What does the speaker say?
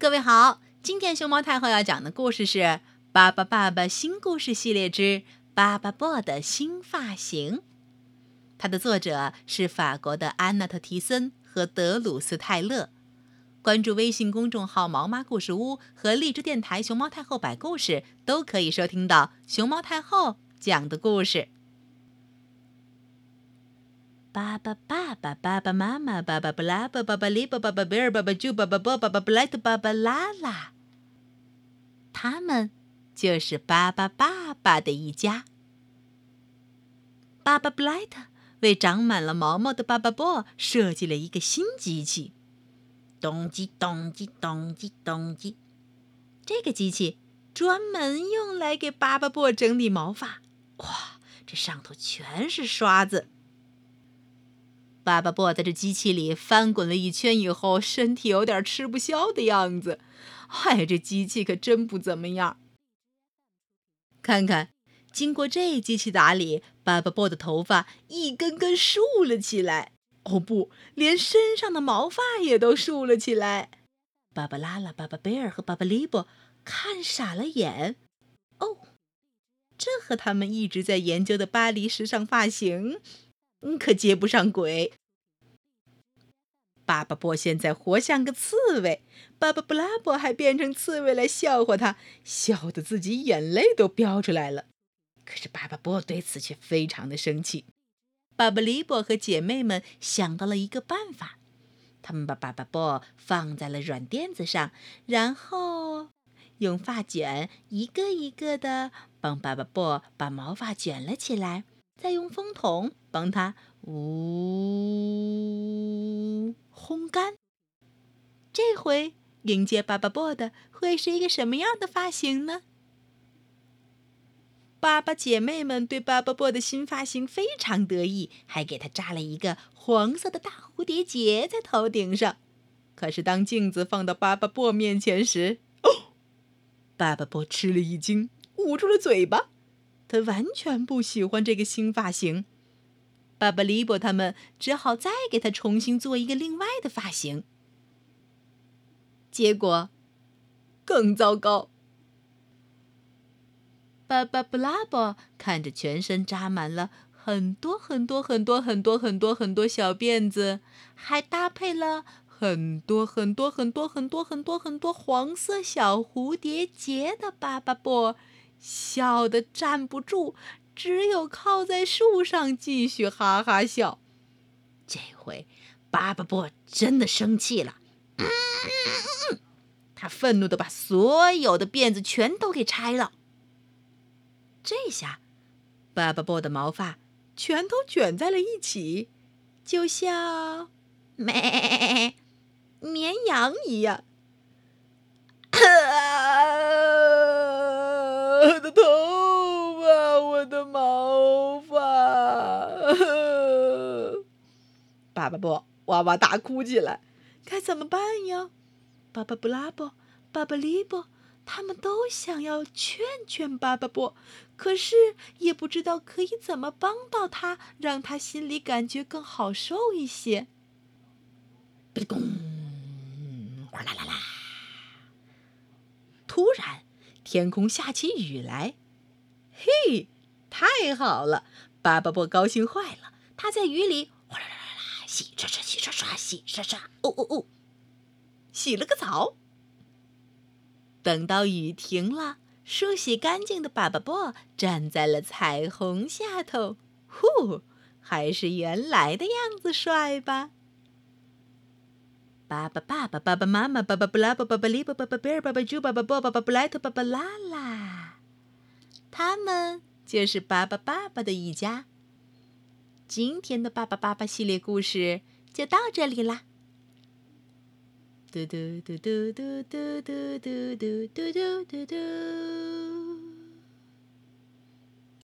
各位好，今天熊猫太后要讲的故事是《巴巴爸爸新故事系列之巴巴布的新发型》。它的作者是法国的安娜特·提森和德鲁斯·泰勒。关注微信公众号“毛妈故事屋”和荔枝电台“熊猫太后摆故事”，都可以收听到熊猫太后讲的故事。巴巴爸爸、爸爸妈妈、巴巴布拉、巴巴里、巴巴贝尔、巴巴猪、巴巴波、巴巴布莱特、巴巴拉拉，他们就是巴巴爸爸的一家。巴巴布莱特为长满了毛毛的巴巴波设计了一个新机器，咚叽咚叽咚叽咚叽。这个机器专门用来给巴巴波整理毛发。哇，这上头全是刷子。巴巴布在这机器里翻滚了一圈以后，身体有点吃不消的样子。哎，这机器可真不怎么样。看看，经过这机器打理，巴巴布的头发一根根竖了起来。哦不，连身上的毛发也都竖了起来。巴巴拉拉、巴巴贝尔和巴巴利波看傻了眼。哦，这和他们一直在研究的巴黎时尚发型。可接不上轨。巴巴波现在活像个刺猬，巴巴布拉波还变成刺猬来笑话他，笑得自己眼泪都飙出来了。可是巴巴波对此却非常的生气。巴巴利波和姐妹们想到了一个办法，他们把巴巴波放在了软垫子上，然后用发卷一个一个的帮巴巴波把毛发卷了起来。再用风筒帮它呜烘干。这回迎接巴巴布的会是一个什么样的发型呢？巴巴姐妹们对巴巴布的新发型非常得意，还给他扎了一个黄色的大蝴蝶结在头顶上。可是当镜子放到巴巴布面前时，哦，巴巴布吃了一惊，捂住了嘴巴。他完全不喜欢这个新发型，巴巴利波他们只好再给他重新做一个另外的发型。结果更糟糕。巴巴布拉伯看着全身扎满了很多很多很多很多很多很多小辫子，还搭配了很多很多很多很多很多很多黄色小蝴蝶结的巴巴波。笑得站不住，只有靠在树上继续哈哈笑。这回巴巴波真的生气了，他愤怒的把所有的辫子全都给拆了。这下，巴巴波的毛发全都卷在了一起，就像咩绵羊一样。我的头发，我的毛发！爸爸不哇哇大哭起来，该怎么办呀？巴巴布拉布、巴巴利布，他们都想要劝劝巴巴布，可是也不知道可以怎么帮到他，让他心里感觉更好受一些。哔哩咣，哗啦啦啦！突然。天空下起雨来，嘿，太好了！巴巴布高兴坏了，他在雨里哗啦啦啦啦洗刷刷、洗刷刷、洗刷刷，哦哦哦，洗了个澡。等到雨停了，梳洗干净的巴巴波站在了彩虹下头，呼，还是原来的样子帅吧？爸爸、爸爸、爸爸妈妈、爸爸布拉、爸爸巴里、爸爸贝尔、爸爸猪、爸爸波、爸爸布莱特、爸爸拉拉，他们就是巴巴爸爸的一家。今天的巴巴爸爸系列故事就到这里啦。嘟嘟嘟嘟嘟嘟嘟嘟嘟嘟嘟嘟。